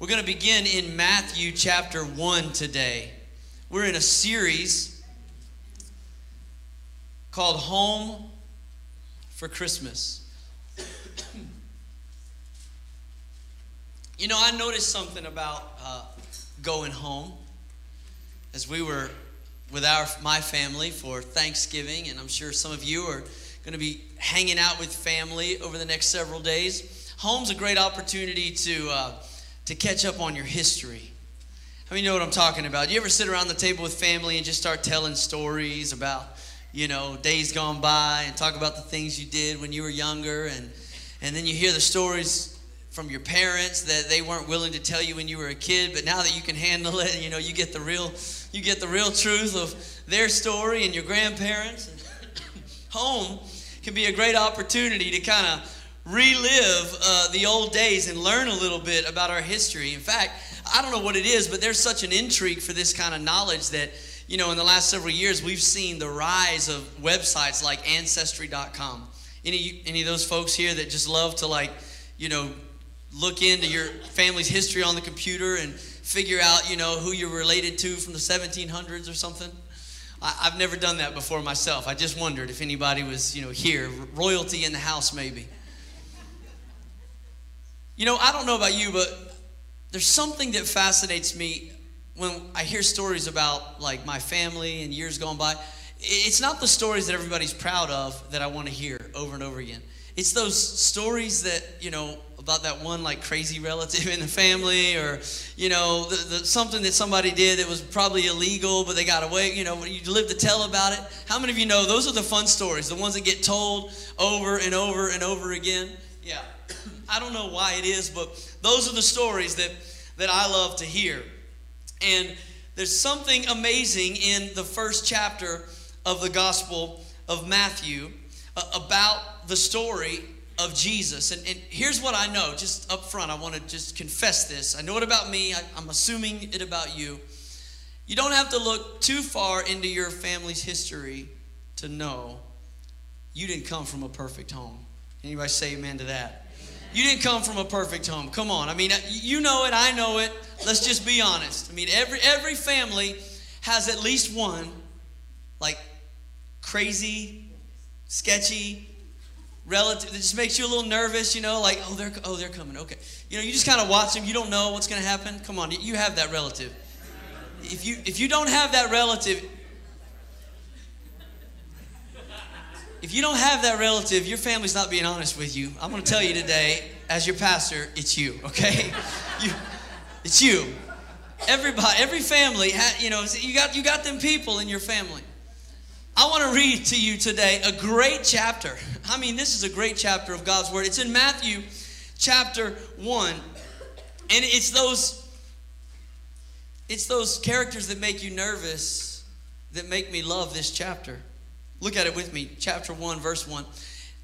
We're going to begin in Matthew chapter 1 today. We're in a series called Home for Christmas. you know, I noticed something about uh, going home as we were with our my family for Thanksgiving, and I'm sure some of you are going to be hanging out with family over the next several days. Home's a great opportunity to uh, to catch up on your history. How many you know what I'm talking about? You ever sit around the table with family and just start telling stories about, you know, days gone by and talk about the things you did when you were younger and and then you hear the stories from your parents that they weren't willing to tell you when you were a kid, but now that you can handle it, you know, you get the real you get the real truth of their story and your grandparents. Home can be a great opportunity to kind of relive uh, the old days and learn a little bit about our history. In fact, I don't know what it is, but there's such an intrigue for this kind of knowledge that, you know, in the last several years, we've seen the rise of websites like Ancestry.com. Any, any of those folks here that just love to, like, you know, look into your family's history on the computer and figure out, you know, who you're related to from the 1700s or something? I, have never done that before myself. I just wondered if anybody was, you know, here, royalty in the house maybe. You know, I don't know about you, but there's something that fascinates me when I hear stories about like my family and years gone by. It's not the stories that everybody's proud of that I want to hear over and over again. It's those stories that, you know, about that one like crazy relative in the family or, you know, the, the, something that somebody did that was probably illegal, but they got away, you know, you live to tell about it. How many of you know those are the fun stories, the ones that get told over and over and over again? Yeah. I don't know why it is, but those are the stories that, that I love to hear. And there's something amazing in the first chapter of the Gospel of Matthew uh, about the story of Jesus. And, and, here's what I know, just up front, I want to just confess this. I know it about me, I, I'm assuming it about you. You don't have to look too far into your family's history to know you didn't come from a perfect home. Anybody say amen to that? You didn't come from a perfect home. Come on. I mean, you know it, I know it. Let's just be honest. I mean, every every family has at least one like crazy, sketchy relative that just makes you a little nervous, you know, like, oh, they're oh, they're coming. Okay. You know, you just kind of watch them. You don't know what's going to happen. Come on, you have that relative. If you if you don't have that relative, if you don't have that relative, your family's not being honest with you. I'm going to tell you today, as your pastor, it's you, okay? you, it's you. Everybody, every family, you know, you got, you got them people in your family. I want to read to you today a great chapter. I mean, this is a great chapter of God's Word. It's in Matthew chapter 1. And it's those it's those characters that make you nervous that make me love this chapter. Look at it with me, chapter 1, verse 1.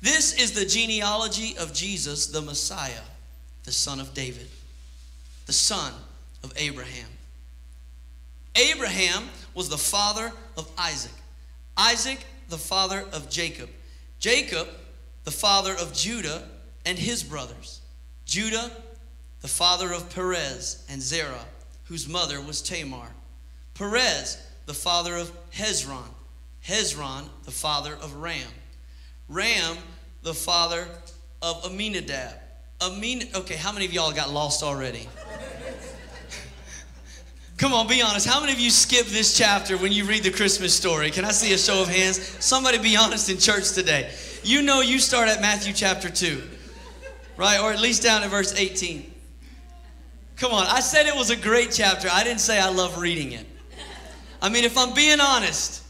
This is the genealogy of Jesus, the Messiah, the son of David, the son of Abraham. Abraham was the father of Isaac. Isaac, the father of Jacob. Jacob, the father of Judah and his brothers. Judah, the father of Perez and Zerah, whose mother was Tamar. Perez, the father of Hezron. Hezron, the father of Ram. Ram, the father of Aminadab. Amin, okay, how many of y'all got lost already? Come on, be honest. How many of you skip this chapter when you read the Christmas story? Can I see a show of hands? Somebody be honest in church today. You know you start at Matthew chapter 2, right? Or at least down at verse 18. Come on, I said it was a great chapter. I didn't say I love reading it. I mean, if I'm being honest,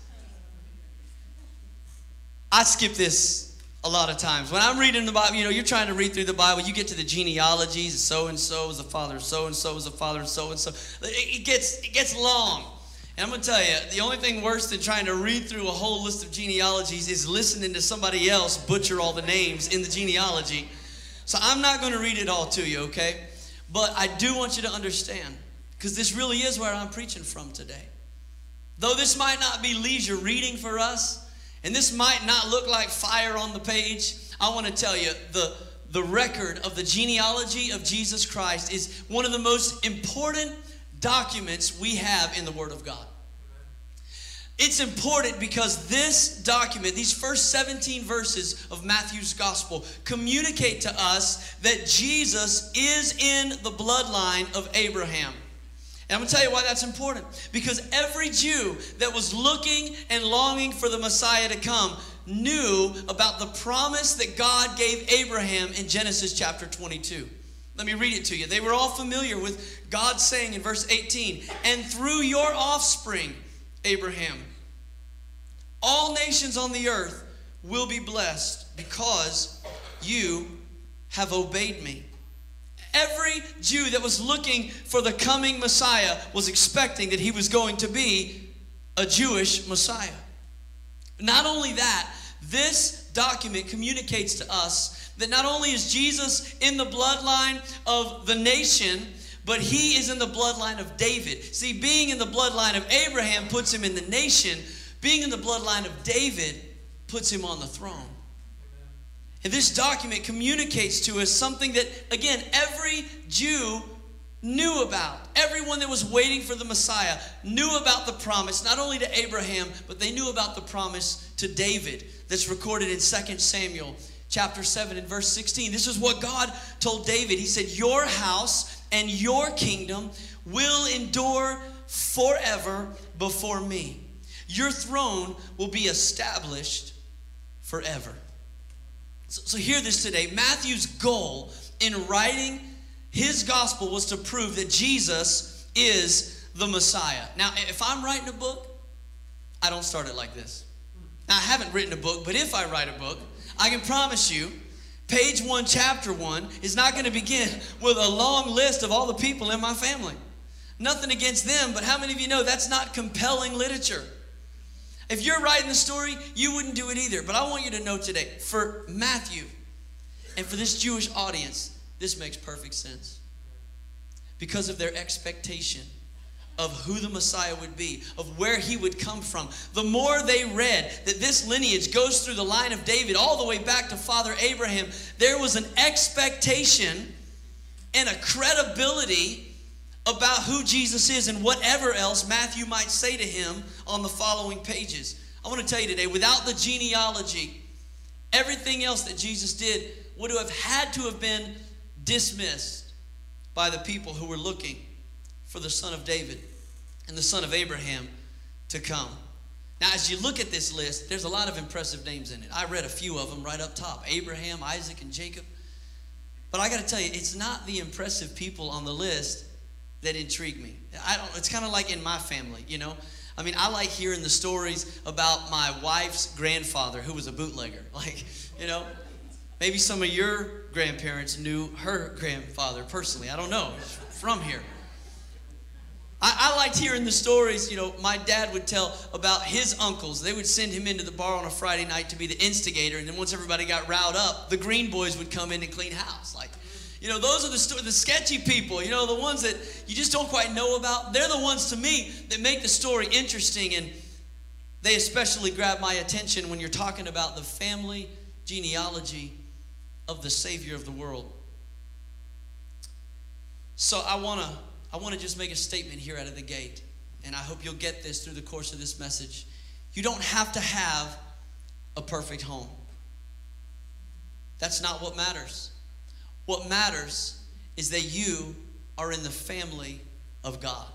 I skip this a lot of times. When I'm reading the Bible, you know, you're trying to read through the Bible, you get to the genealogies, so and so is the father, so and so is the father, so and so. It gets it gets long. And I'm going to tell you, the only thing worse than trying to read through a whole list of genealogies is listening to somebody else butcher all the names in the genealogy. So I'm not going to read it all to you, okay? But I do want you to understand, because this really is where I'm preaching from today. Though this might not be leisure reading for us, and this might not look like fire on the page. I want to tell you the, the record of the genealogy of Jesus Christ is one of the most important documents we have in the Word of God. It's important because this document, these first 17 verses of Matthew's gospel, communicate to us that Jesus is in the bloodline of Abraham. And I'm going to tell you why that's important. Because every Jew that was looking and longing for the Messiah to come knew about the promise that God gave Abraham in Genesis chapter 22. Let me read it to you. They were all familiar with God saying in verse 18, And through your offspring, Abraham. All nations on the earth will be blessed because you have obeyed me. Every Jew that was looking for the coming Messiah was expecting that he was going to be a Jewish Messiah. Not only that, this document communicates to us that not only is Jesus in the bloodline of the nation, but he is in the bloodline of David. See, being in the bloodline of Abraham puts him in the nation, being in the bloodline of David puts him on the throne. And this document communicates to us something that, again, every Jew knew about. Everyone that was waiting for the Messiah knew about the promise, not only to Abraham, but they knew about the promise to David that's recorded in 2 Samuel chapter 7 and verse 16. This is what God told David. He said, Your house and your kingdom will endure forever before me. Your throne will be established forever. So, so hear this today. Matthew's goal in writing his gospel was to prove that Jesus is the Messiah. Now, if I'm writing a book, I don't start it like this. Now, I haven't written a book, but if I write a book, I can promise you Page one, chapter one is not going to begin with a long list of all the people in my family. Nothing against them, but how many of you know that's not compelling literature? If you're writing the story, you wouldn't do it either. But I want you to know today, for Matthew and for this Jewish audience, this makes perfect sense. Because of their expectation of who the Messiah would be, of where he would come from. The more they read that this lineage goes through the line of David all the way back to Father Abraham, there was an expectation and a credibility about who Jesus is and whatever else Matthew might say to him on the following pages. I want to tell you today, without the genealogy, everything else that Jesus did would have had to have been dismissed by the people who were looking for the son of David and the son of Abraham to come. Now, as you look at this list, there's a lot of impressive names in it. I read a few of them right up top Abraham, Isaac, and Jacob. But I got to tell you, it's not the impressive people on the list that intrigue me. I don't, it's kind of like in my family, you know. I mean, I like hearing the stories about my wife's grandfather who was a bootlegger. Like, you know, maybe some of your grandparents knew her grandfather personally. I don't know. from here. I, I, liked hearing the stories, you know, my dad would tell about his uncles. They would send him into the bar on a Friday night to be the instigator, and then once everybody got riled up, the green boys would come in and clean house. Like, you know, those are the, the sketchy people, you know, the ones that you just don't quite know about. They're the ones to me that make the story interesting, and they especially grab my attention when you're talking about the family genealogy of the Savior of the world. So I want to I want to just make a statement here out of the gate, and I hope you'll get this through the course of this message. You don't have to have a perfect home. That's not what matters. What matters is that you are in the family of God.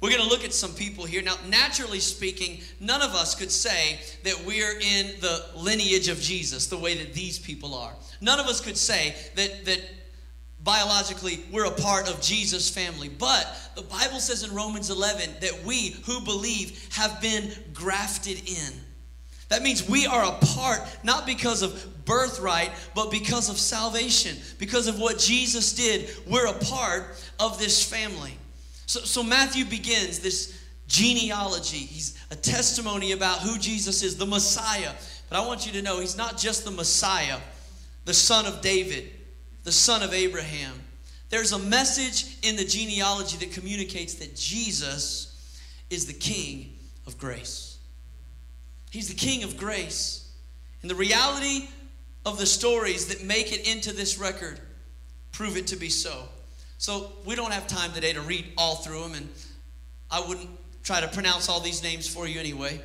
We're going to look at some people here. Now, naturally speaking, none of us could say that we're in the lineage of Jesus the way that these people are. None of us could say that, that biologically we're a part of Jesus' family. But the Bible says in Romans 11 that we who believe have been grafted in. That means we are a part, not because of birthright, but because of salvation. Because of what Jesus did, we're a part of this family. So, so Matthew begins this genealogy. He's a testimony about who Jesus is, the Messiah. But I want you to know he's not just the Messiah, the son of David the son of Abraham. There's a message in the genealogy that communicates that Jesus is the king of grace. He's the king of grace. And the reality of the stories that make it into this record prove it to be so. So we don't have time today to read all through them, and I wouldn't try to pronounce all these names for you anyway.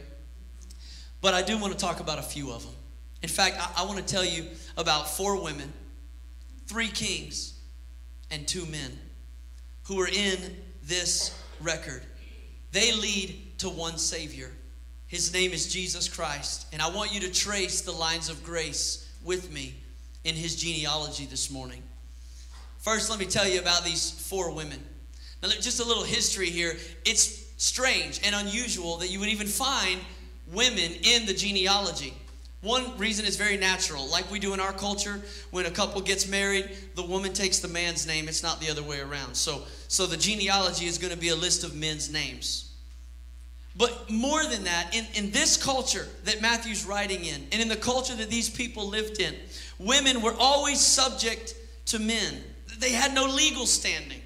But I do want to talk about a few of them. In fact, I, I want to tell you about four women, three kings, and two men who are in this record. They lead to one Savior. His name is Jesus Christ. And I want you to trace the lines of grace with me in his genealogy this morning. First, let me tell you about these four women. Now, just a little history here. It's strange and unusual that you would even find women in the genealogy. One reason is very natural, like we do in our culture. When a couple gets married, the woman takes the man's name. It's not the other way around. So, so the genealogy is going to be a list of men's names. But more than that, in, in this culture that Matthew's writing in, and in the culture that these people lived in, women were always subject to men. They had no legal standing.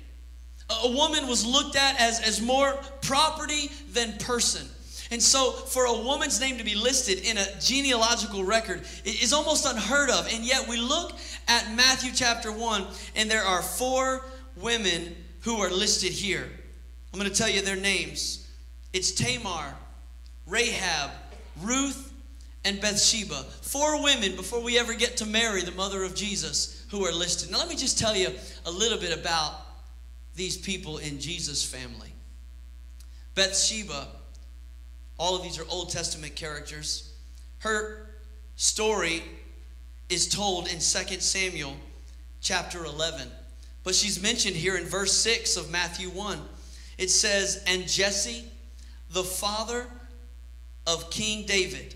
A woman was looked at as, as more property than person. And so, for a woman's name to be listed in a genealogical record is almost unheard of. And yet, we look at Matthew chapter 1, and there are four women who are listed here. I'm going to tell you their names it's Tamar, Rahab, Ruth, and Bathsheba. Four women before we ever get to Mary, the mother of Jesus, who are listed. Now, let me just tell you a little bit about these people in Jesus' family. Bathsheba all of these are Old Testament characters. Her story is told in 2 Samuel chapter 11. But she's mentioned here in verse 6 of Matthew 1. It says, And Jesse, the father of King David.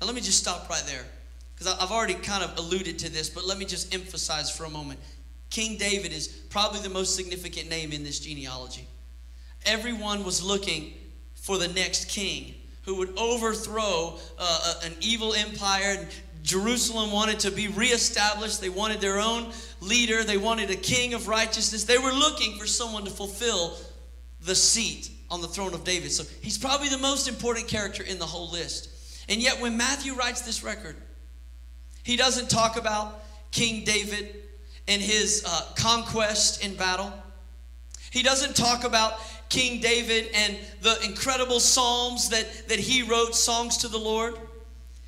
Now, let me just stop right there because I've already kind of alluded to this, but let me just emphasize for a moment. King David is probably the most significant name in this genealogy. Everyone was looking for the next king who would overthrow uh, an evil empire. Jerusalem wanted to be reestablished. They wanted their own leader. They wanted a king of righteousness. They were looking for someone to fulfill the seat on the throne of David. So he's probably the most important character in the whole list. And yet, when Matthew writes this record, he doesn't talk about King David and his uh, conquest in battle. He doesn't talk about King David and the incredible psalms that, that he wrote, songs to the Lord.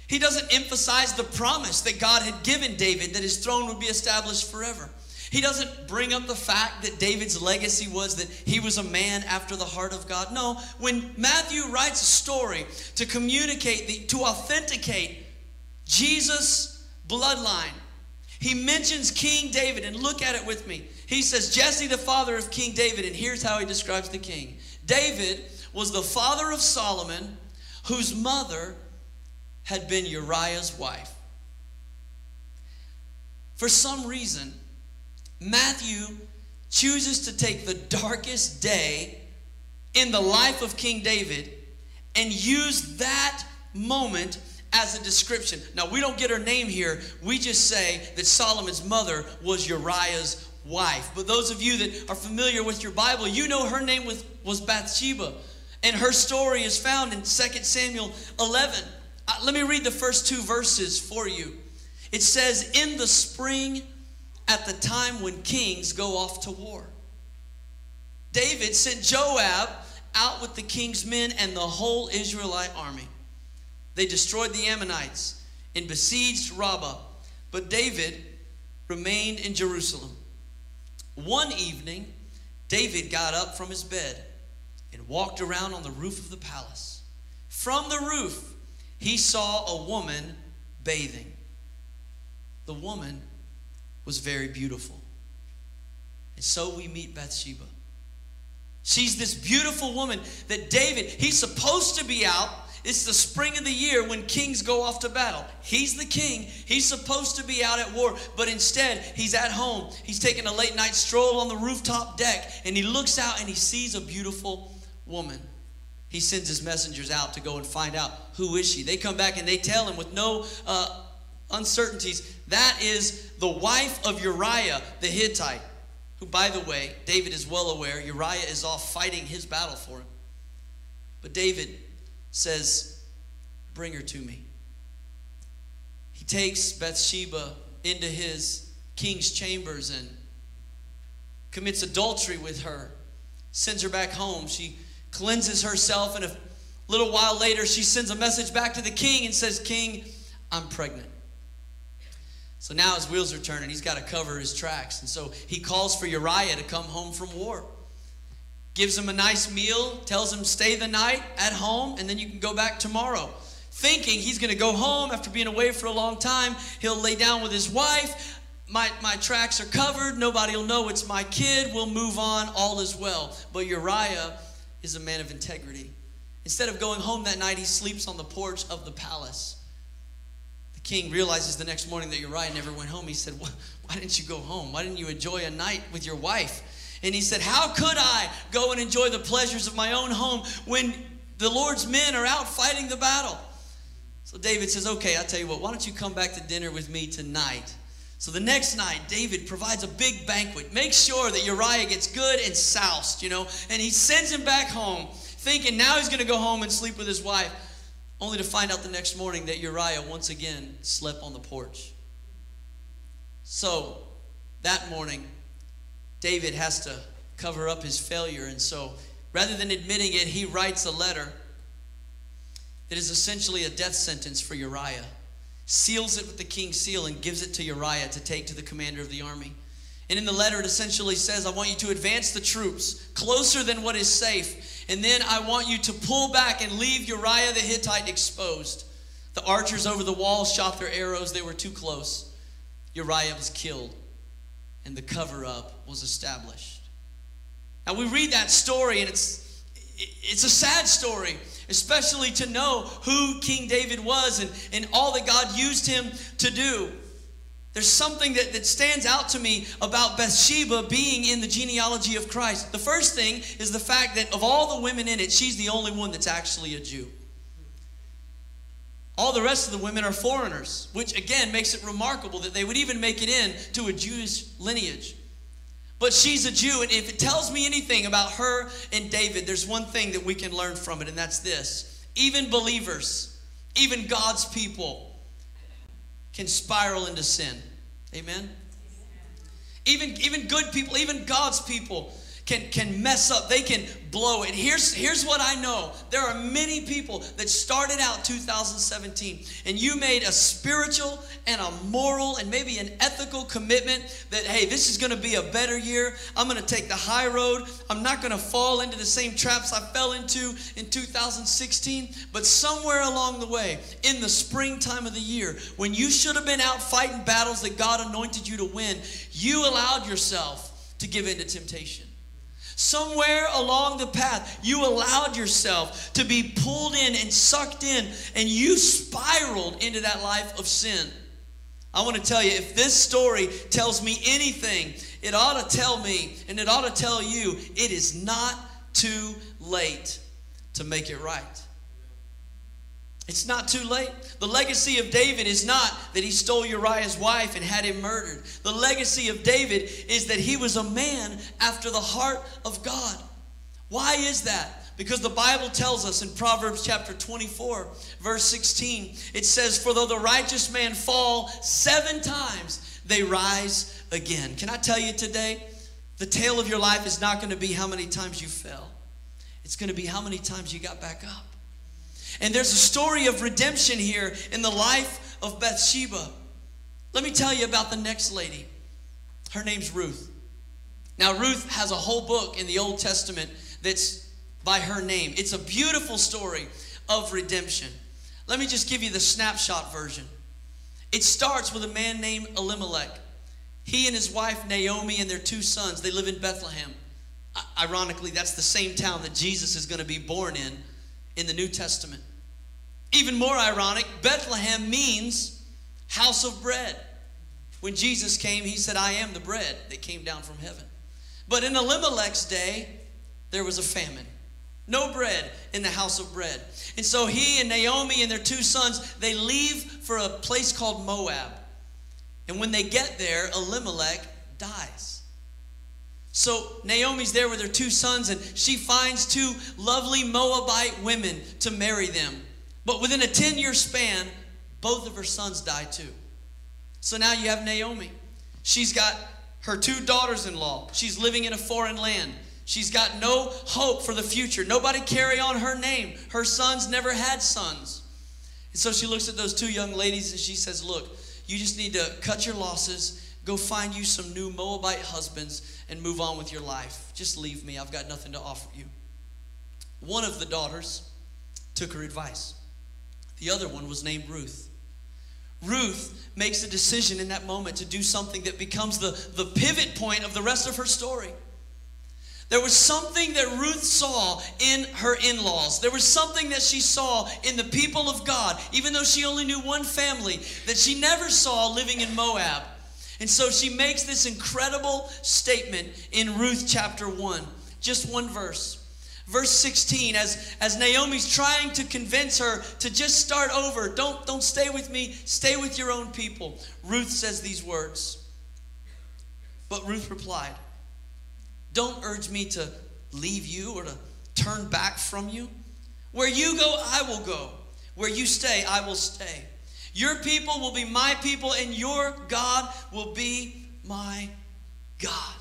He doesn't emphasize the promise that God had given David that his throne would be established forever. He doesn't bring up the fact that David's legacy was that he was a man after the heart of God. No, when Matthew writes a story to communicate, the, to authenticate Jesus' bloodline, he mentions King David, and look at it with me. He says, Jesse, the father of King David, and here's how he describes the king David was the father of Solomon, whose mother had been Uriah's wife. For some reason, Matthew chooses to take the darkest day in the life of King David and use that moment as a description. Now, we don't get her name here. We just say that Solomon's mother was Uriah's wife. But those of you that are familiar with your Bible, you know her name was, was Bathsheba. And her story is found in 2 Samuel 11. Uh, let me read the first two verses for you. It says, In the spring, at the time when kings go off to war, David sent Joab out with the king's men and the whole Israelite army. They destroyed the Ammonites and besieged Rabbah, but David remained in Jerusalem. One evening, David got up from his bed and walked around on the roof of the palace. From the roof, he saw a woman bathing. The woman was very beautiful. And so we meet Bathsheba. She's this beautiful woman that David, he's supposed to be out it's the spring of the year when kings go off to battle. He's the king. He's supposed to be out at war, but instead, he's at home. He's taking a late night stroll on the rooftop deck, and he looks out and he sees a beautiful woman. He sends his messengers out to go and find out who is she. They come back and they tell him with no uh, uncertainties that is the wife of Uriah the Hittite, who, by the way, David is well aware Uriah is off fighting his battle for him. But David says, Bring her to me. He takes Bathsheba into his king's chambers and commits adultery with her, sends her back home. She cleanses herself, and a little while later, she sends a message back to the king and says, King, I'm pregnant. So now his wheels are turning. He's got to cover his tracks. And so he calls for Uriah to come home from war. Gives him a nice meal, tells him stay the night at home, and then you can go back tomorrow. Thinking he's going to go home after being away for a long time. He'll lay down with his wife. My, my tracks are covered. Nobody will know it's my kid. We'll move on. All is well. But Uriah is a man of integrity. Instead of going home that night, he sleeps on the porch of the palace king realizes the next morning that Uriah never went home. He said, Why didn't you go home? Why didn't you enjoy a night with your wife? And he said, How could I go and enjoy the pleasures of my own home when the Lord's men are out fighting the battle? So David says, Okay, I'll tell you what, why don't you come back to dinner with me tonight? So the next night, David provides a big banquet. Make sure that Uriah gets good and soused, you know, and he sends him back home, thinking now he's going to go home and sleep with his wife only to find out the next morning that Uriah once again slept on the porch. So that morning, David has to cover up his failure. And so rather than admitting it, he writes a letter that is essentially a death sentence for Uriah, seals it with the king's seal, and gives it to Uriah to take to the commander of the army. And in the letter, it essentially says, I want you to advance the troops closer than what is safe and then I want you to pull back and leave Uriah the Hittite exposed. The archers over the wall shot their arrows, they were too close. Uriah was killed, and the cover up was established. Now we read that story, and it's, it's a sad story, especially to know who King David was and, and all that God used him to do. There's something that, that stands out to me about Bathsheba being in the genealogy of Christ. The first thing is the fact that of all the women in it, she's the only one that's actually a Jew. All the rest of the women are foreigners, which again makes it remarkable that they would even make it in to a Jewish lineage. But she's a Jew, and if it tells me anything about her and David, there's one thing that we can learn from it, and that's this. Even believers, even God's people, can spiral into sin. Amen? Even, even good people, even God's people can, can mess up. They can blow it. Here's, here's what I know. There are many people that started out 2017 and you made a spiritual and a moral and maybe an ethical commitment that, hey, this is going to be a better year. I'm going to take the high road. I'm not going to fall into the same traps I fell into in 2016. But somewhere along the way, in the springtime of the year, when you should have been out fighting battles that God anointed you to win, you allowed yourself to give in to temptation. Somewhere along the path, you allowed yourself to be pulled in and sucked in, and you spiraled into that life of sin. I want to tell you, if this story tells me anything, it ought to tell me, and it ought to tell you, it is not too late to make it right. It's not too late. The legacy of David is not that he stole Uriah's wife and had him murdered. The legacy of David is that he was a man after the heart of God. Why is that? Because the Bible tells us in Proverbs chapter 24, verse 16, it says, For though the righteous man fall seven times, they rise again. Can I tell you today? The tale of your life is not going to be how many times you fell, it's going to be how many times you got back up. And there's a story of redemption here in the life of Bathsheba. Let me tell you about the next lady. Her name's Ruth. Now, Ruth has a whole book in the Old Testament that's by her name. It's a beautiful story of redemption. Let me just give you the snapshot version. It starts with a man named Elimelech. He and his wife Naomi and their two sons, they live in Bethlehem. Ironically, that's the same town that Jesus is going to be born in in the New Testament. Even more ironic, Bethlehem means house of bread. When Jesus came, he said, I am the bread that came down from heaven. But in Elimelech's day, there was a famine. No bread in the house of bread. And so he and Naomi and their two sons, they leave for a place called Moab. And when they get there, Elimelech dies. So Naomi's there with her two sons, and she finds two lovely Moabite women to marry them. But within a 10 year span, both of her sons die too. So now you have Naomi. She's got her two daughters in law. She's living in a foreign land. She's got no hope for the future. Nobody carry on her name. Her sons never had sons. And so she looks at those two young ladies and she says, Look, you just need to cut your losses, go find you some new Moabite husbands, and move on with your life. Just leave me. I've got nothing to offer you. One of the daughters took her advice, the other one was named Ruth. Ruth makes a decision in that moment to do something that becomes the, the pivot point of the rest of her story. There was something that Ruth saw in her in laws. There was something that she saw in the people of God, even though she only knew one family, that she never saw living in Moab. And so she makes this incredible statement in Ruth chapter 1, just one verse. Verse 16, as, as Naomi's trying to convince her to just start over, don't, don't stay with me, stay with your own people. Ruth says these words. But Ruth replied, don't urge me to leave you or to turn back from you. Where you go, I will go. Where you stay, I will stay. Your people will be my people, and your God will be my God.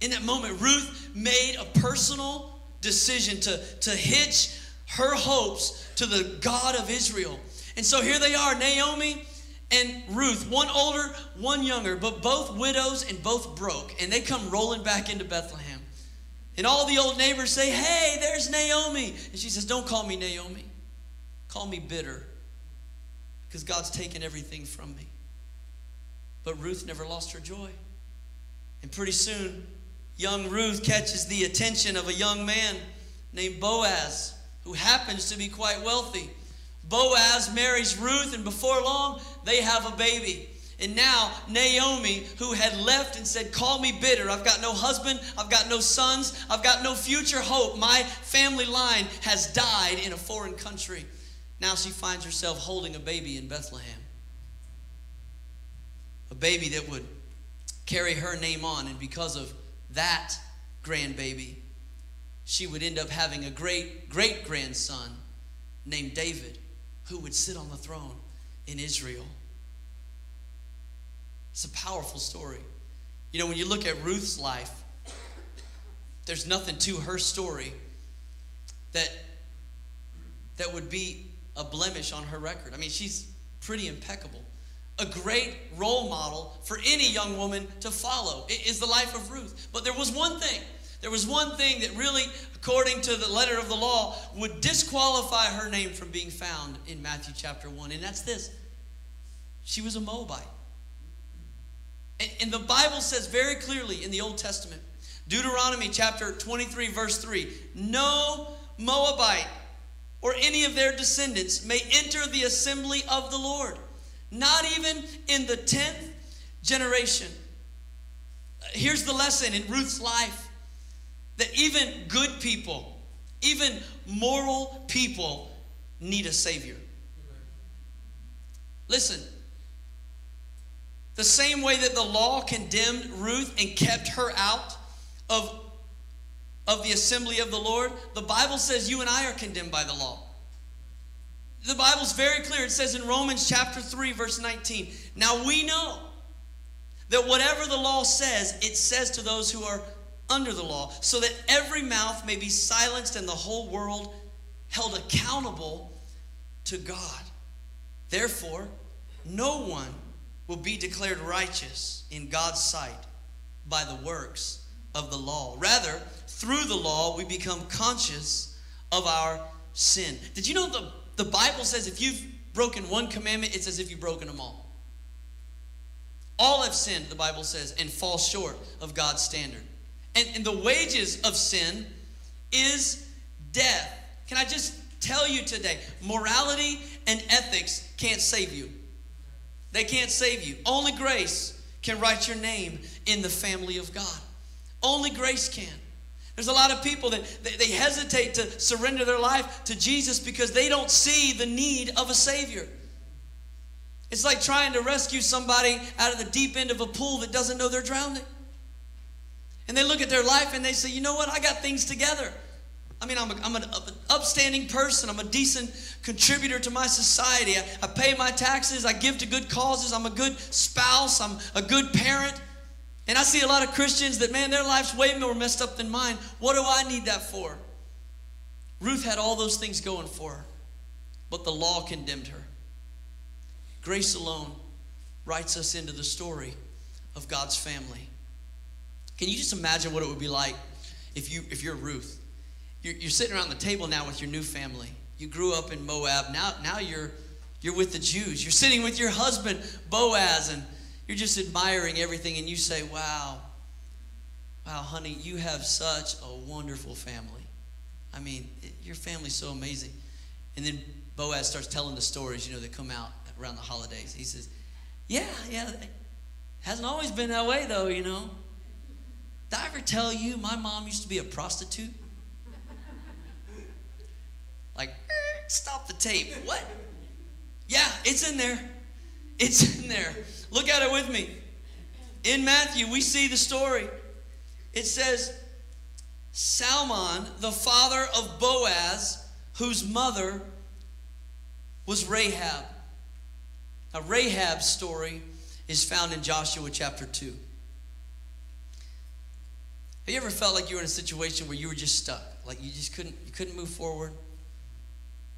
In that moment, Ruth made a personal decision to, to hitch her hopes to the God of Israel. And so here they are, Naomi and Ruth, one older, one younger, but both widows and both broke. And they come rolling back into Bethlehem. And all the old neighbors say, Hey, there's Naomi. And she says, Don't call me Naomi. Call me bitter. Because God's taken everything from me. But Ruth never lost her joy. And pretty soon, young Ruth catches the attention of a young man named Boaz, who happens to be quite wealthy. Boaz marries Ruth, and before long, they have a baby. And now, Naomi, who had left and said, Call me bitter. I've got no husband. I've got no sons. I've got no future hope. My family line has died in a foreign country. Now she finds herself holding a baby in Bethlehem. A baby that would carry her name on. And because of that grandbaby, she would end up having a great great grandson named David who would sit on the throne in Israel. It's a powerful story. You know, when you look at Ruth's life, there's nothing to her story that that would be a blemish on her record. I mean, she's pretty impeccable. A great role model for any young woman to follow is the life of Ruth. But there was one thing there was one thing that really, according to the letter of the law, would disqualify her name from being found in Matthew chapter 1, and that's this she was a Moabite. And, and the Bible says very clearly in the Old Testament, Deuteronomy chapter 23, verse 3 no Moabite or any of their descendants may enter the assembly of the Lord, not even in the 10th generation. Here's the lesson in Ruth's life that even good people, even moral people, need a Savior. Listen, the same way that the law condemned Ruth and kept her out of, of the assembly of the Lord, the Bible says you and I are condemned by the law. The Bible's very clear. It says in Romans chapter 3, verse 19, Now we know that whatever the law says, it says to those who are under the law, so that every mouth may be silenced and the whole world held accountable to God. Therefore, no one will be declared righteous in God's sight by the works of the law. Rather, through the law, we become conscious of our sin. Did you know the, the Bible says if you've broken one commandment, it's as if you've broken them all? All have sinned, the Bible says, and fall short of God's standard. And, and the wages of sin is death. Can I just tell you today, morality and ethics can't save you. They can't save you. Only grace can write your name in the family of God. Only grace can. There's a lot of people that they hesitate to surrender their life to Jesus because they don't see the need of a Savior. It's like trying to rescue somebody out of the deep end of a pool that doesn't know they're drowning. And they look at their life and they say, you know what? I got things together. I mean, I'm, a, I'm an upstanding person. I'm a decent contributor to my society. I, I pay my taxes. I give to good causes. I'm a good spouse. I'm a good parent. And I see a lot of Christians that, man, their life's way more messed up than mine. What do I need that for? Ruth had all those things going for her, but the law condemned her. Grace alone writes us into the story of God's family. Can you just imagine what it would be like if you if you're Ruth? You're, you're sitting around the table now with your new family. You grew up in Moab. Now now you're you're with the Jews. You're sitting with your husband Boaz, and you're just admiring everything. And you say, "Wow, wow, honey, you have such a wonderful family. I mean, it, your family's so amazing." And then Boaz starts telling the stories, you know, that come out around the holidays. He says, "Yeah, yeah, hasn't always been that way though, you know." Did I ever tell you my mom used to be a prostitute? Like, stop the tape. What? Yeah, it's in there. It's in there. Look at it with me. In Matthew, we see the story. It says, Salmon, the father of Boaz, whose mother was Rahab. Now, Rahab's story is found in Joshua chapter 2. Have you ever felt like you were in a situation where you were just stuck? Like you just couldn't you couldn't move forward?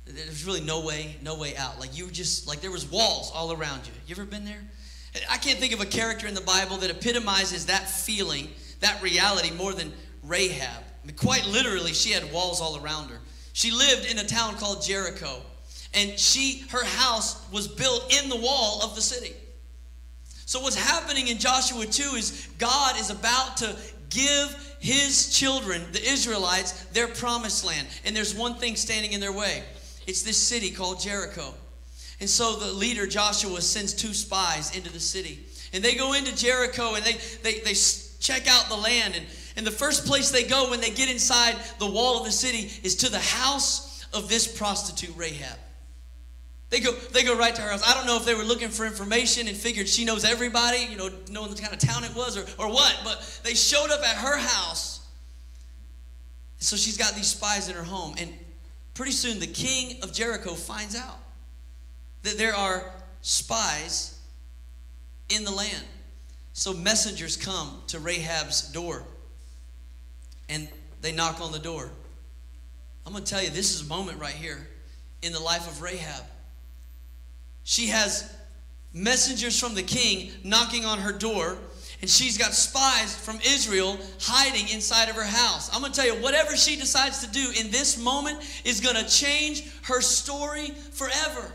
There was really no way, no way out. Like you were just like there was walls all around you. You ever been there? I can't think of a character in the Bible that epitomizes that feeling, that reality more than Rahab. I mean, quite literally, she had walls all around her. She lived in a town called Jericho, and she her house was built in the wall of the city. So what's happening in Joshua 2 is God is about to give his children, the Israelites, their promised land. And there's one thing standing in their way it's this city called Jericho. And so the leader, Joshua, sends two spies into the city. And they go into Jericho and they, they, they check out the land. And, and the first place they go when they get inside the wall of the city is to the house of this prostitute, Rahab. They go, they go right to her house. I don't know if they were looking for information and figured she knows everybody, you know, knowing the kind of town it was or, or what, but they showed up at her house. So she's got these spies in her home. And pretty soon the king of Jericho finds out that there are spies in the land. So messengers come to Rahab's door and they knock on the door. I'm going to tell you, this is a moment right here in the life of Rahab. She has messengers from the king knocking on her door, and she's got spies from Israel hiding inside of her house. I'm going to tell you, whatever she decides to do in this moment is going to change her story forever.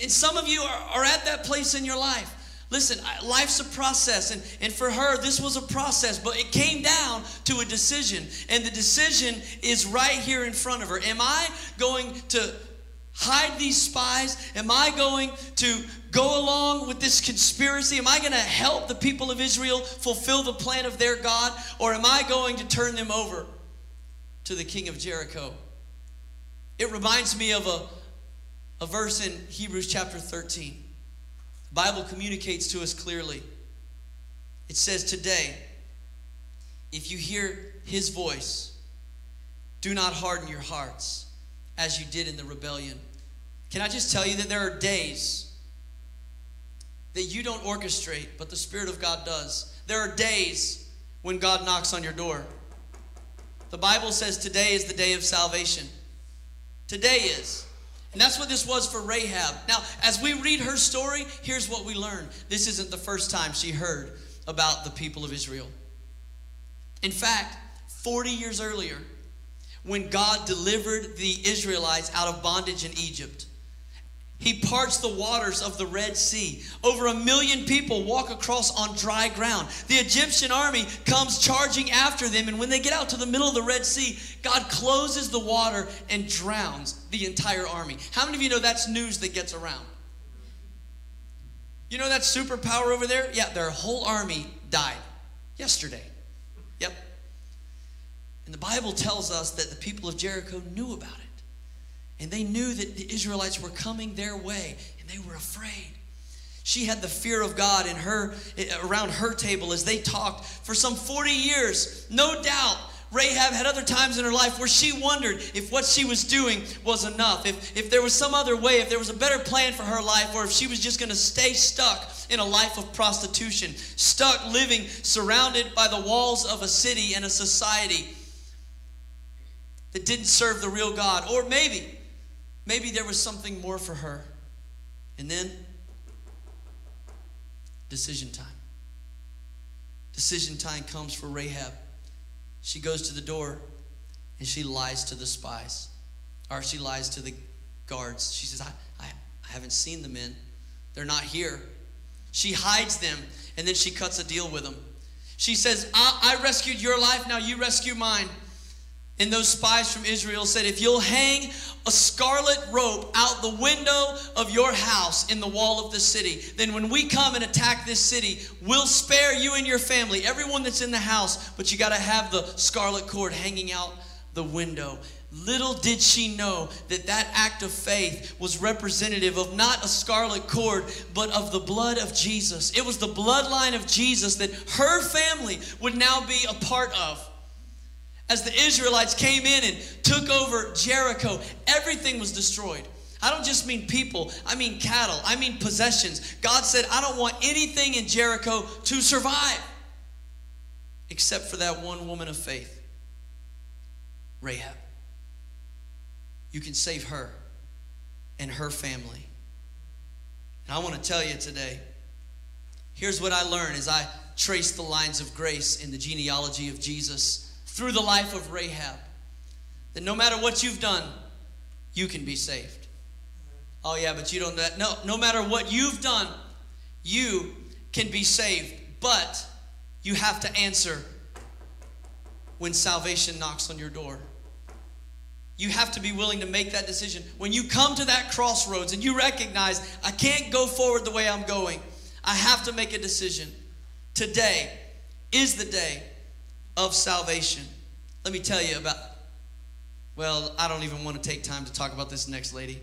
And, some of you are, at that place in your life. Listen, life's a process, and, and for her, this was a process, but it came down to a decision. And the decision is right here in front of her. Am I going to hide these spies? Am I going to go along with this conspiracy? Am I going to help the people of Israel fulfill the plan of their God? Or am I going to turn them over to the king of Jericho? It reminds me of a, a verse in Hebrews chapter 13. The Bible communicates to us clearly. It says, Today, if you hear his voice, do not harden your hearts as you did in the rebellion. Can I just tell you that there are days that you don't orchestrate, but the Spirit of God does? There are days when God knocks on your door. The Bible says today is the day of salvation. Today is. And that's what this was for Rahab. Now, as we read her story, here's what we learn. This isn't the first time she heard about the people of Israel. In fact, 40 years earlier, when God delivered the Israelites out of bondage in Egypt. He parts the waters of the Red Sea. Over a million people walk across on dry ground. The Egyptian army comes charging after them, and when they get out to the middle of the Red Sea, God closes the water and drowns the entire army. How many of you know that's news that gets around? You know that superpower over there? Yeah, their whole army died yesterday. Yep, and the Bible tells us that the people of Jericho knew about it. And they knew that the Israelites were coming their way, and they were afraid. She had the fear of God in her around her table as they talked for some 40 years. No doubt Rahab had other times in her life where she wondered if what she was doing was enough, if, if there was some other way, if there was a better plan for her life, or if she was just going to stay stuck in a life of prostitution, stuck living surrounded by the walls of a city and a society that didn't serve the real God. Or maybe, maybe there was something more for her. And then, decision time. Decision time comes for Rahab. She goes to the door and she lies to the spies, or she lies to the guards. She says, I, I, I haven't seen the men, they're not here. She hides them and then she cuts a deal with them. She says, I, I rescued your life, now you rescue mine. And those spies from Israel said, If you'll hang a scarlet rope out the window of your house in the wall of the city, then when we come and attack this city, we'll spare you and your family, everyone that's in the house, but you got to have the scarlet cord hanging out the window. Little did she know that that act of faith was representative of not a scarlet cord, but of the blood of Jesus. It was the bloodline of Jesus that her family would now be a part of. As the Israelites came in and took over Jericho, everything was destroyed. I don't just mean people, I mean cattle, I mean possessions. God said, I don't want anything in Jericho to survive except for that one woman of faith, Rahab. You can save her and her family. And I want to tell you today here's what I learned as I trace the lines of grace in the genealogy of Jesus through the life of Rahab that no matter what you've done, you can be saved. Oh, yeah, but you don't. No, no matter what you've done, you can be saved. But you have to answer when salvation knocks on your door. You have to be willing to make that decision. When you come to that crossroads and you recognize, I can't go forward the way I'm going, I have to make a decision. Today is the day of salvation. Let me tell you about, well, I don't even want to take time to talk about this next lady.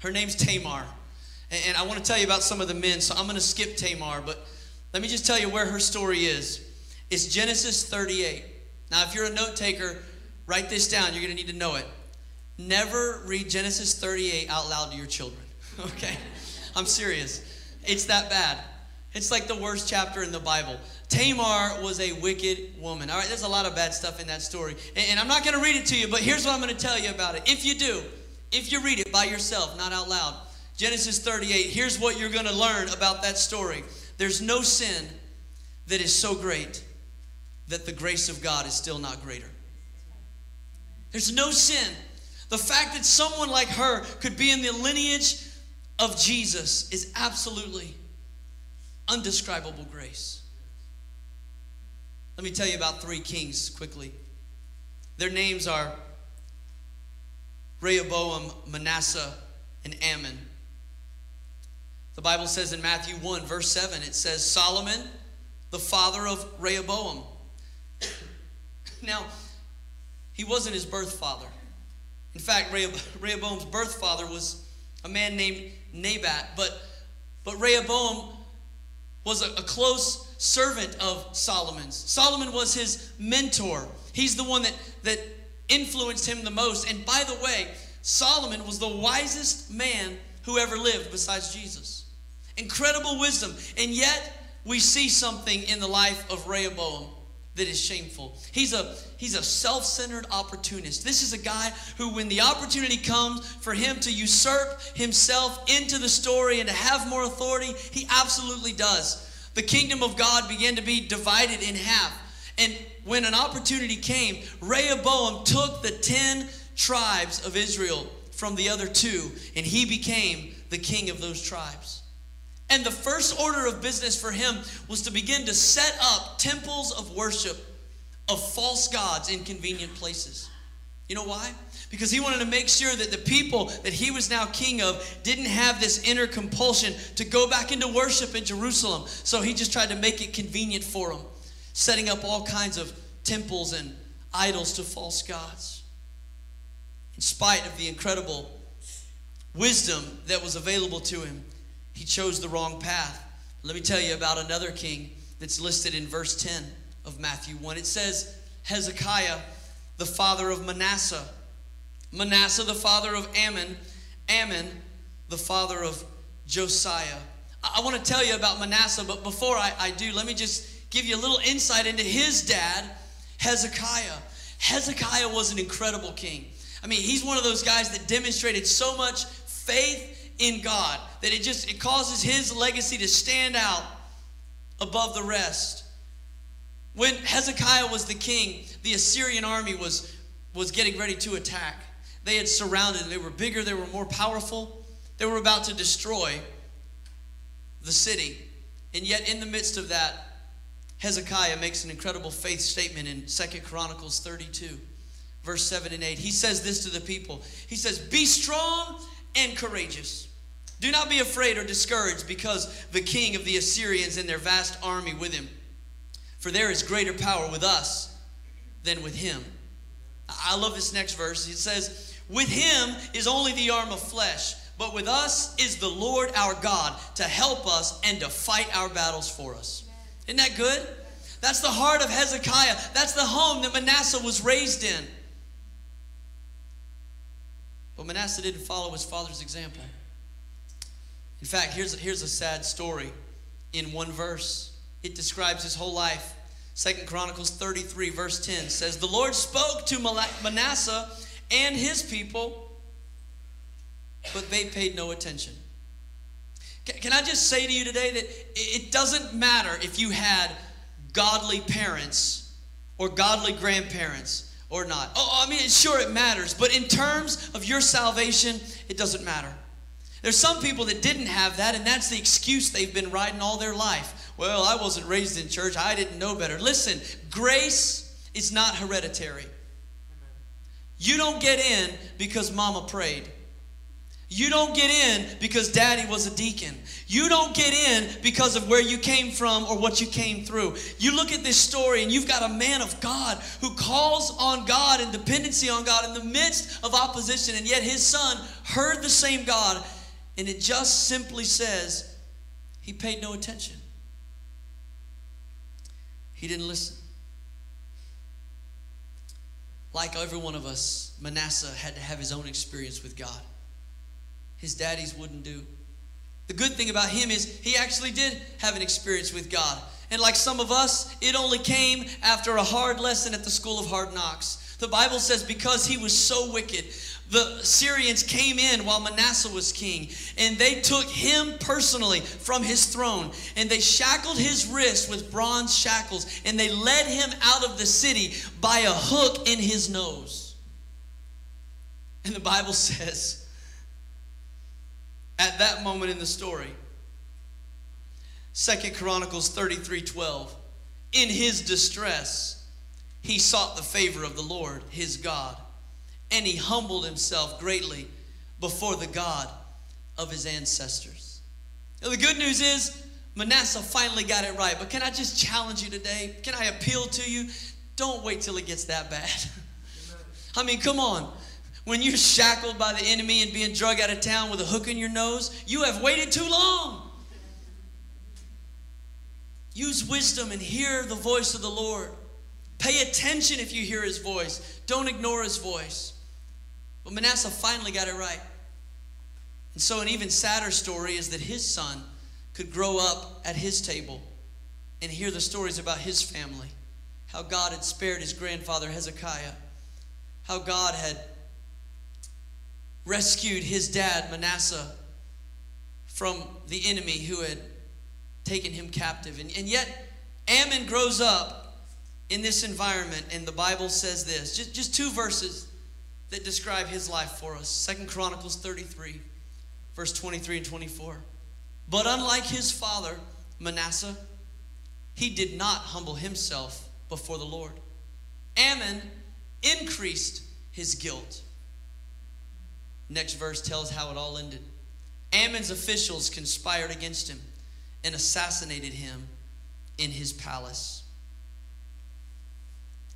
Her name's Tamar. And I want to tell you about some of the men, so I'm going to skip Tamar, but let me just tell you where her story is. It's Genesis 38. Now, if you're a note taker, write this down. You're going to need to know it. Never read Genesis 38 out loud to your children, okay? I'm serious. It's that bad. It's like the worst chapter in the Bible. Tamar was a wicked woman. All right, there's a lot of bad stuff in that story. And, and I'm not going to read it to you, but here's what I'm going to tell you about it. If you do, if you read it by yourself, not out loud, Genesis 38, here's what you're going to learn about that story. There's no sin that is so great that the grace of God is still not greater. There's no sin. The fact that someone like her could be in the lineage of Jesus is absolutely undescribable grace. Let me tell you about three kings quickly. Their names are Rehoboam, Manasseh, and Amon. The Bible says in Matthew 1, verse 7, it says, Solomon, the father of Rehoboam. now, he wasn't his birth father. In fact, Rehoboam's birth father was a man named Nebat, but, but Rehoboam was a, a close servant of Solomon's. Solomon was his mentor. He's the one that, that influenced him the most. And by the way, Solomon was the wisest man who ever lived besides Jesus. Incredible wisdom. And yet, we see something in the life of Rehoboam that is shameful. He's a he's a self-centered opportunist. This is a guy who when the opportunity comes for him to usurp himself into the story and to have more authority, he absolutely does the kingdom of God began to be divided in half. And when an opportunity came, Rehoboam took the 10 tribes of Israel from the other two, and he became the king of those tribes. And the first order of business for him was to begin to set up temples of worship of false gods in convenient places. You know why? Because he wanted to make sure that the people that he was now king of didn't have this inner compulsion to go back into worship in Jerusalem. So he just tried to make it convenient for them, setting up all kinds of temples and idols to false gods. In spite of the incredible wisdom that was available to him, he chose the wrong path. Let me tell you about another king that's listed in verse 10 of Matthew 1. It says, Hezekiah the father of Manasseh. Manasseh, the father of Amon, Amon, the father of Josiah. I, I want to tell you about Manasseh, but before I, I do, let me just give you a little insight into his dad, Hezekiah. Hezekiah was an incredible king. I mean, he's one of those guys that demonstrated so much faith in God that it just it causes his legacy to stand out above the rest. When Hezekiah was the king, the Assyrian army was was getting ready to attack. They had surrounded, they were bigger, they were more powerful. They were about to destroy the city. And yet in the midst of that, Hezekiah makes an incredible faith statement in Second Chronicles 32, verse 7 and 8. He says this to the people. He says, "Be strong and courageous. Do not be afraid or discouraged because the king of the Assyrians and their vast army with him. For there is greater power with us than with him. I love this next verse. It says, With him is only the arm of flesh, but with us is the Lord our God to help us and to fight our battles for us. Isn't that good? That's the heart of Hezekiah. That's the home that Manasseh was raised in. But Manasseh didn't follow his father's example. In fact, here's, here's a sad story in one verse. It describes his whole life. Second Chronicles 33, verse 10 says, The Lord spoke to Manasseh and his people, but they paid no attention. Can I just say to you today that it doesn't matter if you had godly parents or godly grandparents or not. Oh, I mean, sure, it matters, but in terms of your salvation, it doesn't matter. There's some people that didn't have that, and that's the excuse they've been riding all their life. Well, I wasn't raised in church, I didn't know better. Listen, grace is not hereditary. You don't get in because mama prayed. You don't get in because daddy was a deacon. You don't get in because of where you came from or what you came through. You look at this story and you've got a man of God who calls on God and dependency on God in the midst of opposition, and yet his son heard the same God, and it just simply says he paid no attention. He didn't listen. Like every one of us, Manasseh had to have his own experience with God. His daddies wouldn't do. The good thing about him is he actually did have an experience with God. And like some of us, it only came after a hard lesson at the school of hard knocks. The Bible says because he was so wicked, the Syrians came in while Manasseh was king, and they took him personally from his throne, and they shackled his wrists with bronze shackles, and they led him out of the city by a hook in his nose. And the Bible says, at that moment in the story. Second Chronicles 33 12. In his distress, he sought the favor of the Lord, his God, and he humbled himself greatly before the God of his ancestors. Now, the good news is, Manasseh finally got it right. But can I just challenge you today? Can I appeal to you? Don't wait till it gets that bad. I mean, come on. When you're shackled by the enemy and being drug out of town with a hook in your nose, you have waited too long. Use wisdom and hear the voice of the Lord. Pay attention if you hear his voice. Don't ignore his voice. But Manasseh finally got it right. And so, an even sadder story is that his son could grow up at his table and hear the stories about his family. How God had spared his grandfather Hezekiah. How God had rescued his dad, Manasseh, from the enemy who had taken him captive. And, and yet, Amon grows up in this environment, and the Bible says this just, just two verses that describe his life for us Second Chronicles 33, verse 23 and 24. But unlike his father, Manasseh, he did not humble himself before the Lord. Amon increased his guilt. Next verse tells how it all ended. Amon's officials conspired against him and assassinated him in his palace.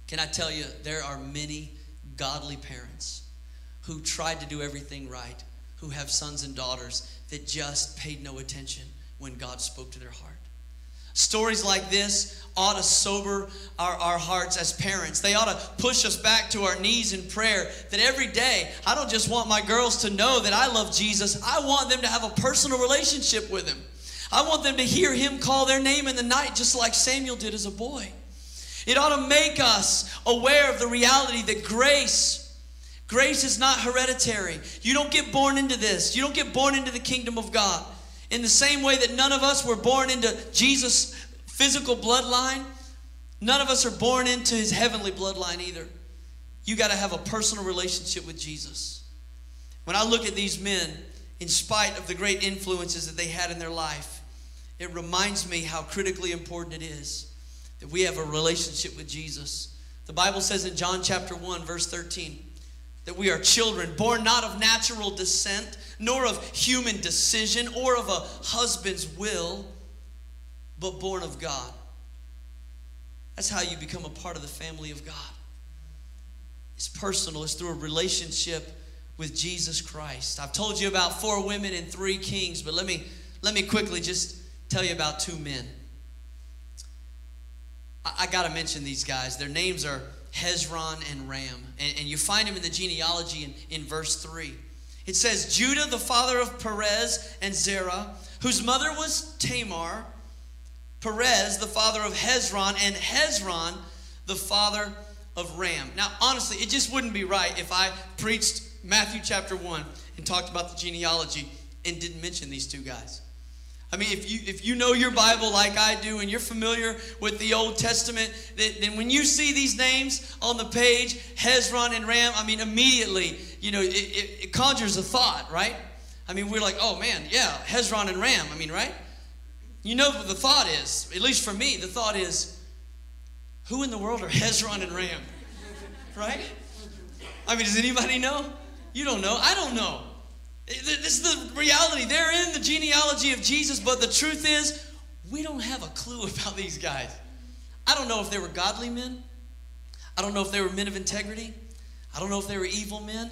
Can I tell you, there are many godly parents who tried to do everything right, who have sons and daughters that just paid no attention when God spoke to their heart. Stories like this ought to sober our, our hearts as parents. They ought to push us back to our knees in prayer. That every day, I don't just want my girls to know that I love Jesus, I want them to have a personal relationship with Him. I want them to hear Him call their name in the night, just like Samuel did as a boy. It ought to make us aware of the reality that grace. Grace is not hereditary. You don't get born into this. You don't get born into the kingdom of God. In the same way that none of us were born into Jesus' physical bloodline, none of us are born into his heavenly bloodline either. You got to have a personal relationship with Jesus. When I look at these men, in spite of the great influences that they had in their life, it reminds me how critically important it is that we have a relationship with Jesus. The Bible says in John chapter 1, verse 13, that we are children born not of natural descent, nor of human decision, or of a husband's will, but born of God. That's how you become a part of the family of God. It's personal, it's through a relationship with Jesus Christ. I've told you about four women and three kings, but let me let me quickly just tell you about two men. I, got to mention these guys. Their names are Hezron and Ram. And, and you find them in the genealogy in, in verse 3. It says, Judah, the father of Perez and Zerah, whose mother was Tamar, Perez, the father of Hezron, and Hezron, the father of Ram. Now, honestly, it just wouldn't be right if I preached Matthew chapter 1 and talked about the genealogy and didn't mention these two guys. I mean, if you if you know your Bible like I do and you're familiar with the Old Testament, then, when you see these names on the page, Hezron and Ram, I mean, immediately, you know, it, it, it conjures a thought, right? I mean, we're like, oh man, yeah, Hezron and Ram. I mean, right? You know what the thought is, at least for me, the thought is, who in the world are Hezron and Ram? Right? I mean, does anybody know? You don't know. I don't know. This is the reality. They're in the genealogy of Jesus, but the truth is, we don't have a clue about these guys. I don't know if they were godly men. I don't know if they were men of integrity. I don't know if they were evil men.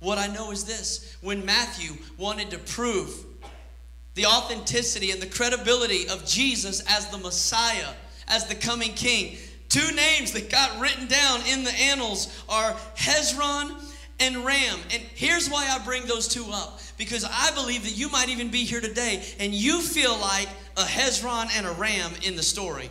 What I know is this when Matthew wanted to prove the authenticity and the credibility of Jesus as the Messiah, as the coming king, two names that got written down in the annals are Hezron and ram. And here's why I bring those two up because I believe that you might even be here today and you feel like a Hezron and a ram in the story.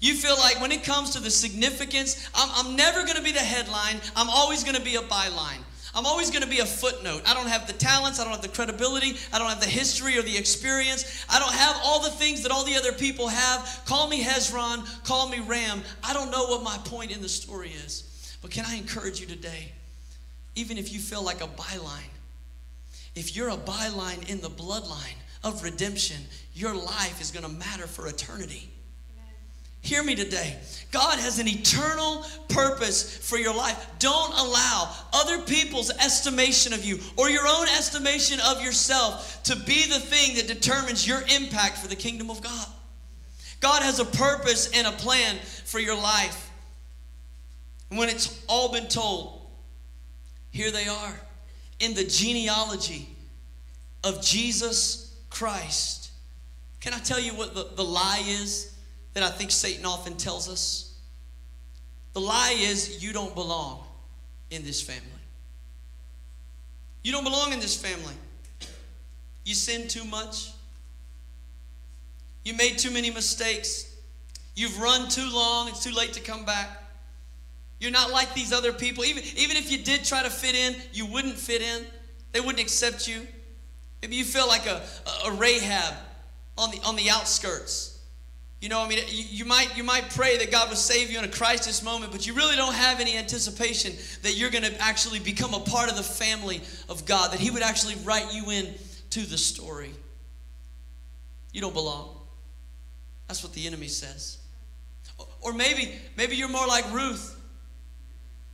You feel like when it comes to the significance, I'm, I'm never going to be the headline, I'm always going to be a byline. I'm always going to be a footnote. I don't have the talents, I don't have the credibility, I don't have the history or the experience. I don't have all the things that all the other people have. Call me Hezron, call me Ram. I don't know what my point in the story is. But can I encourage you today? Even if you feel like a byline. If you're a byline in the bloodline of redemption, your life is going to matter for eternity. Hear me today. God has an eternal purpose for your life. Don't allow other people's estimation of you or your own estimation of yourself to be the thing that determines your impact for the kingdom of God. God has a purpose and a plan for your life. When it's all been told, here they are in the genealogy of Jesus Christ. Can I tell you what the, the lie is that I think Satan often tells us? The lie is you don't belong in this family. You don't belong in this family. You sin too much. You made too many mistakes. You've run too long. It's too late to come back. You're not like these other people. Even, even if you did try to fit in, you wouldn't fit in. They wouldn't accept you. Maybe you feel like a, a, Rahab on the, on the outskirts. You know, I mean, you, you, might, you might pray that God would save you in a crisis moment, but you really don't have any anticipation that you're going to actually become a part of the family of God, that He would actually write you in to the story. You don't belong. That's what the enemy says. Or maybe, maybe you're more like Ruth.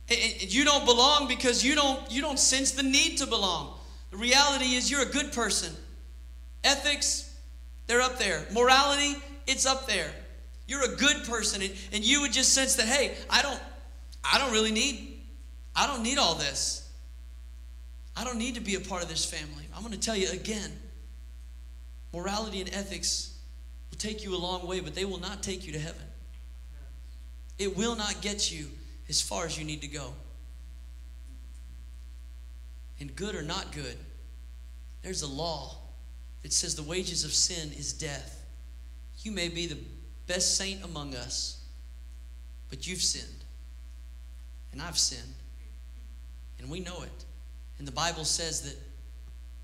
You don't belong because you don't, you don't sense the need to belong. The reality is you're a good person. Ethics, they're up there. Morality, it's up there. You're a good person and, and you would just sense that, hey, I don't, I don't really need, I don't need all this. I don't need to be a part of this family. I'm going to tell you again morality and ethics will take you a long way, but they will not take you to heaven. It will not get you as far as you need to go. And good or not good, there's a law that says the wages of sin is death. You may be the best saint among us, but you've sinned. And I've sinned. And we know it. And the Bible says that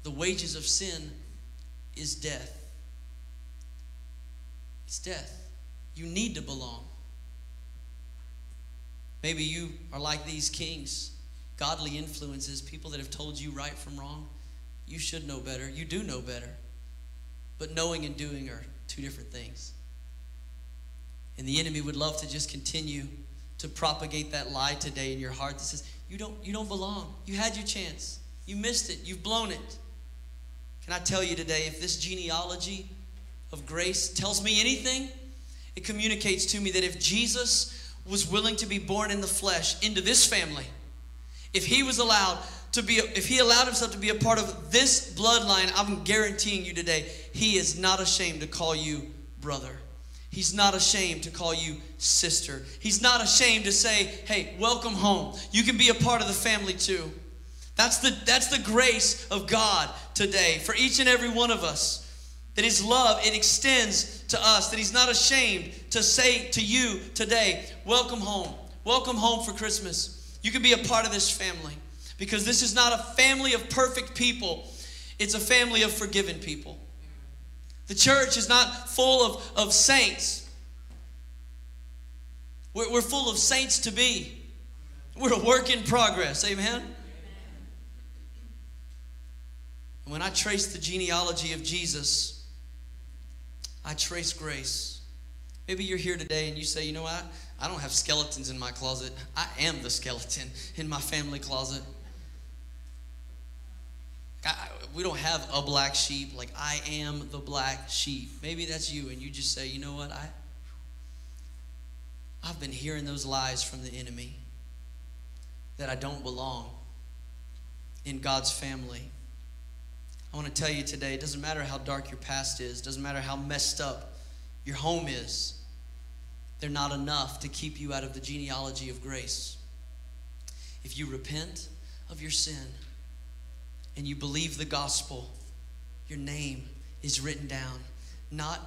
the wages of sin is death. It's death. You need to belong. Maybe you are like these kings, godly influences, people that have told you right from wrong. You should know better. You do know better. But knowing and doing are two different things. And the enemy would love to just continue to propagate that lie today in your heart that says, you don't, you don't belong. You had your chance. You missed it. You've blown it. Can I tell you today, if this genealogy of grace tells me anything, it communicates to me that if Jesus was willing to be born in the flesh into this family, if he was allowed to be, if he allowed himself to be a part of this bloodline, I'm guaranteeing you today, he is not ashamed to call you brother. He's not ashamed to call you sister. He's not ashamed to say, hey, welcome home. You can be a part of the family too. That's the, that's the grace of God today for each and every one of us. That His love, it extends to us. That He's not ashamed to say to you today, welcome home. Welcome home for Christmas. You can be a part of this family because this is not a family of perfect people, it's a family of forgiven people. The church is not full of, of saints. We're, we're full of saints to be. We're a work in progress. Amen? and when I trace the genealogy of Jesus, I trace grace. Maybe you're here today and you say, you know what? I don't have skeletons in my closet. I am the skeleton in my family closet. I, we don't have a black sheep. Like, I am the black sheep. Maybe that's you, and you just say, you know what? I, I've been hearing those lies from the enemy that I don't belong in God's family. I want to tell you today it doesn't matter how dark your past is, doesn't matter how messed up your home is, they're not enough to keep you out of the genealogy of grace. If you repent of your sin, and you believe the gospel, your name is written down, not,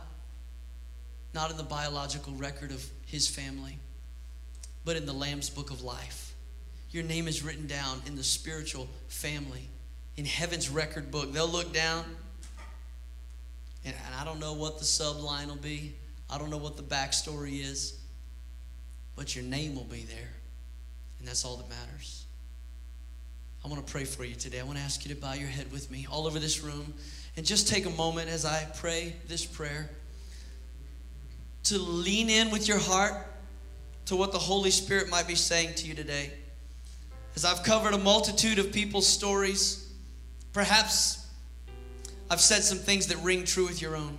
not in the biological record of his family, but in the Lamb's book of life. Your name is written down in the spiritual family, in heaven's record book. They'll look down, and, and I don't know what the subline will be, I don't know what the backstory is, but your name will be there, and that's all that matters. I want to pray for you today. I want to ask you to bow your head with me all over this room and just take a moment as I pray this prayer to lean in with your heart to what the Holy Spirit might be saying to you today. As I've covered a multitude of people's stories, perhaps I've said some things that ring true with your own.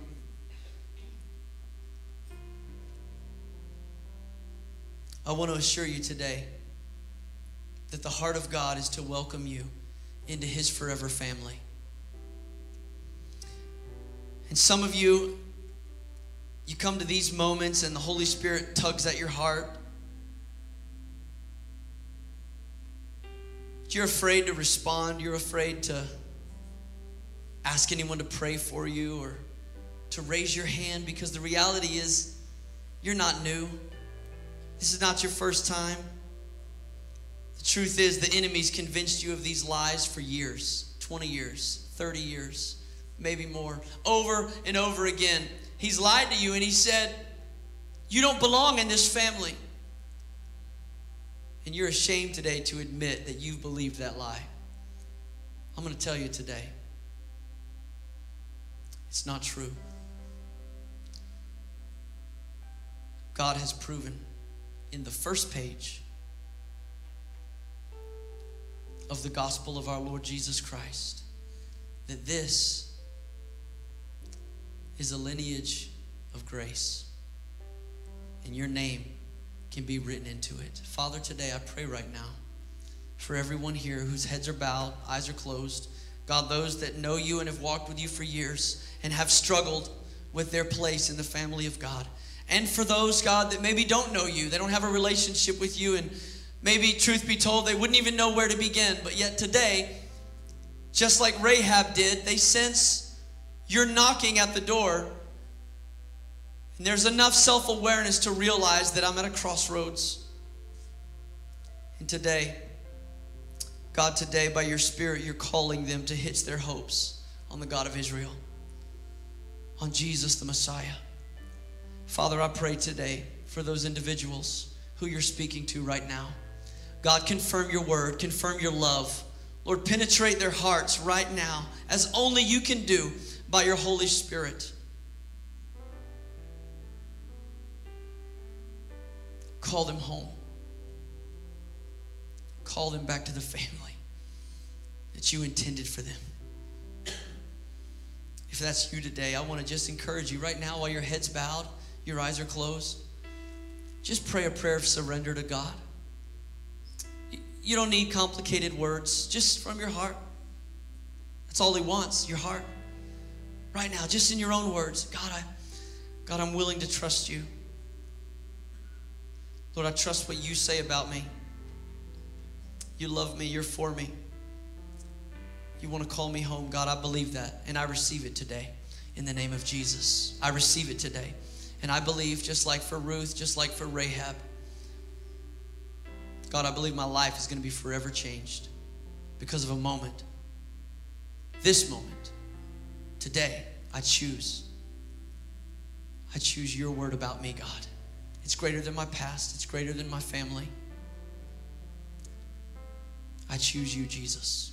I want to assure you today that the heart of God is to welcome you into his forever family. And some of you, you come to these moments and the Holy Spirit tugs at your heart. You're afraid to respond, you're afraid to ask anyone to pray for you or to raise your hand because the reality is you're not new. This is not your first time. The truth is, the enemy's convinced you of these lies for years 20 years, 30 years, maybe more. Over and over again. He's lied to you and he said, You don't belong in this family. And you're ashamed today to admit that you've believed that lie. I'm going to tell you today it's not true. God has proven in the first page of the gospel of our Lord Jesus Christ. That this is a lineage of grace. And your name can be written into it. Father, today I pray right now for everyone here whose heads are bowed, eyes are closed. God, those that know you and have walked with you for years and have struggled with their place in the family of God. And for those, God, that maybe don't know you, they don't have a relationship with you, and maybe, truth be told, they wouldn't even know where to begin. But yet today, just like Rahab did, they sense you're knocking at the door. And there's enough self awareness to realize that I'm at a crossroads. And today, God, today, by your Spirit, you're calling them to hitch their hopes on the God of Israel, on Jesus the Messiah. Father, I pray today for those individuals who you're speaking to right now. God, confirm your word, confirm your love. Lord, penetrate their hearts right now as only you can do by your Holy Spirit. Call them home. Call them back to the family that you intended for them. If that's you today, I want to just encourage you right now while your head's bowed, your eyes are closed. Just pray a prayer of surrender to God. You don't need complicated words, just from your heart. That's all He wants, your heart. Right now, just in your own words. God, I, God, I'm willing to trust you. Lord, I trust what you say about me. You love me, you're for me. You want to call me home. God, I believe that, and I receive it today in the name of Jesus. I receive it today. And I believe, just like for Ruth, just like for Rahab, God, I believe my life is going to be forever changed because of a moment. This moment, today, I choose. I choose your word about me, God. It's greater than my past, it's greater than my family. I choose you, Jesus.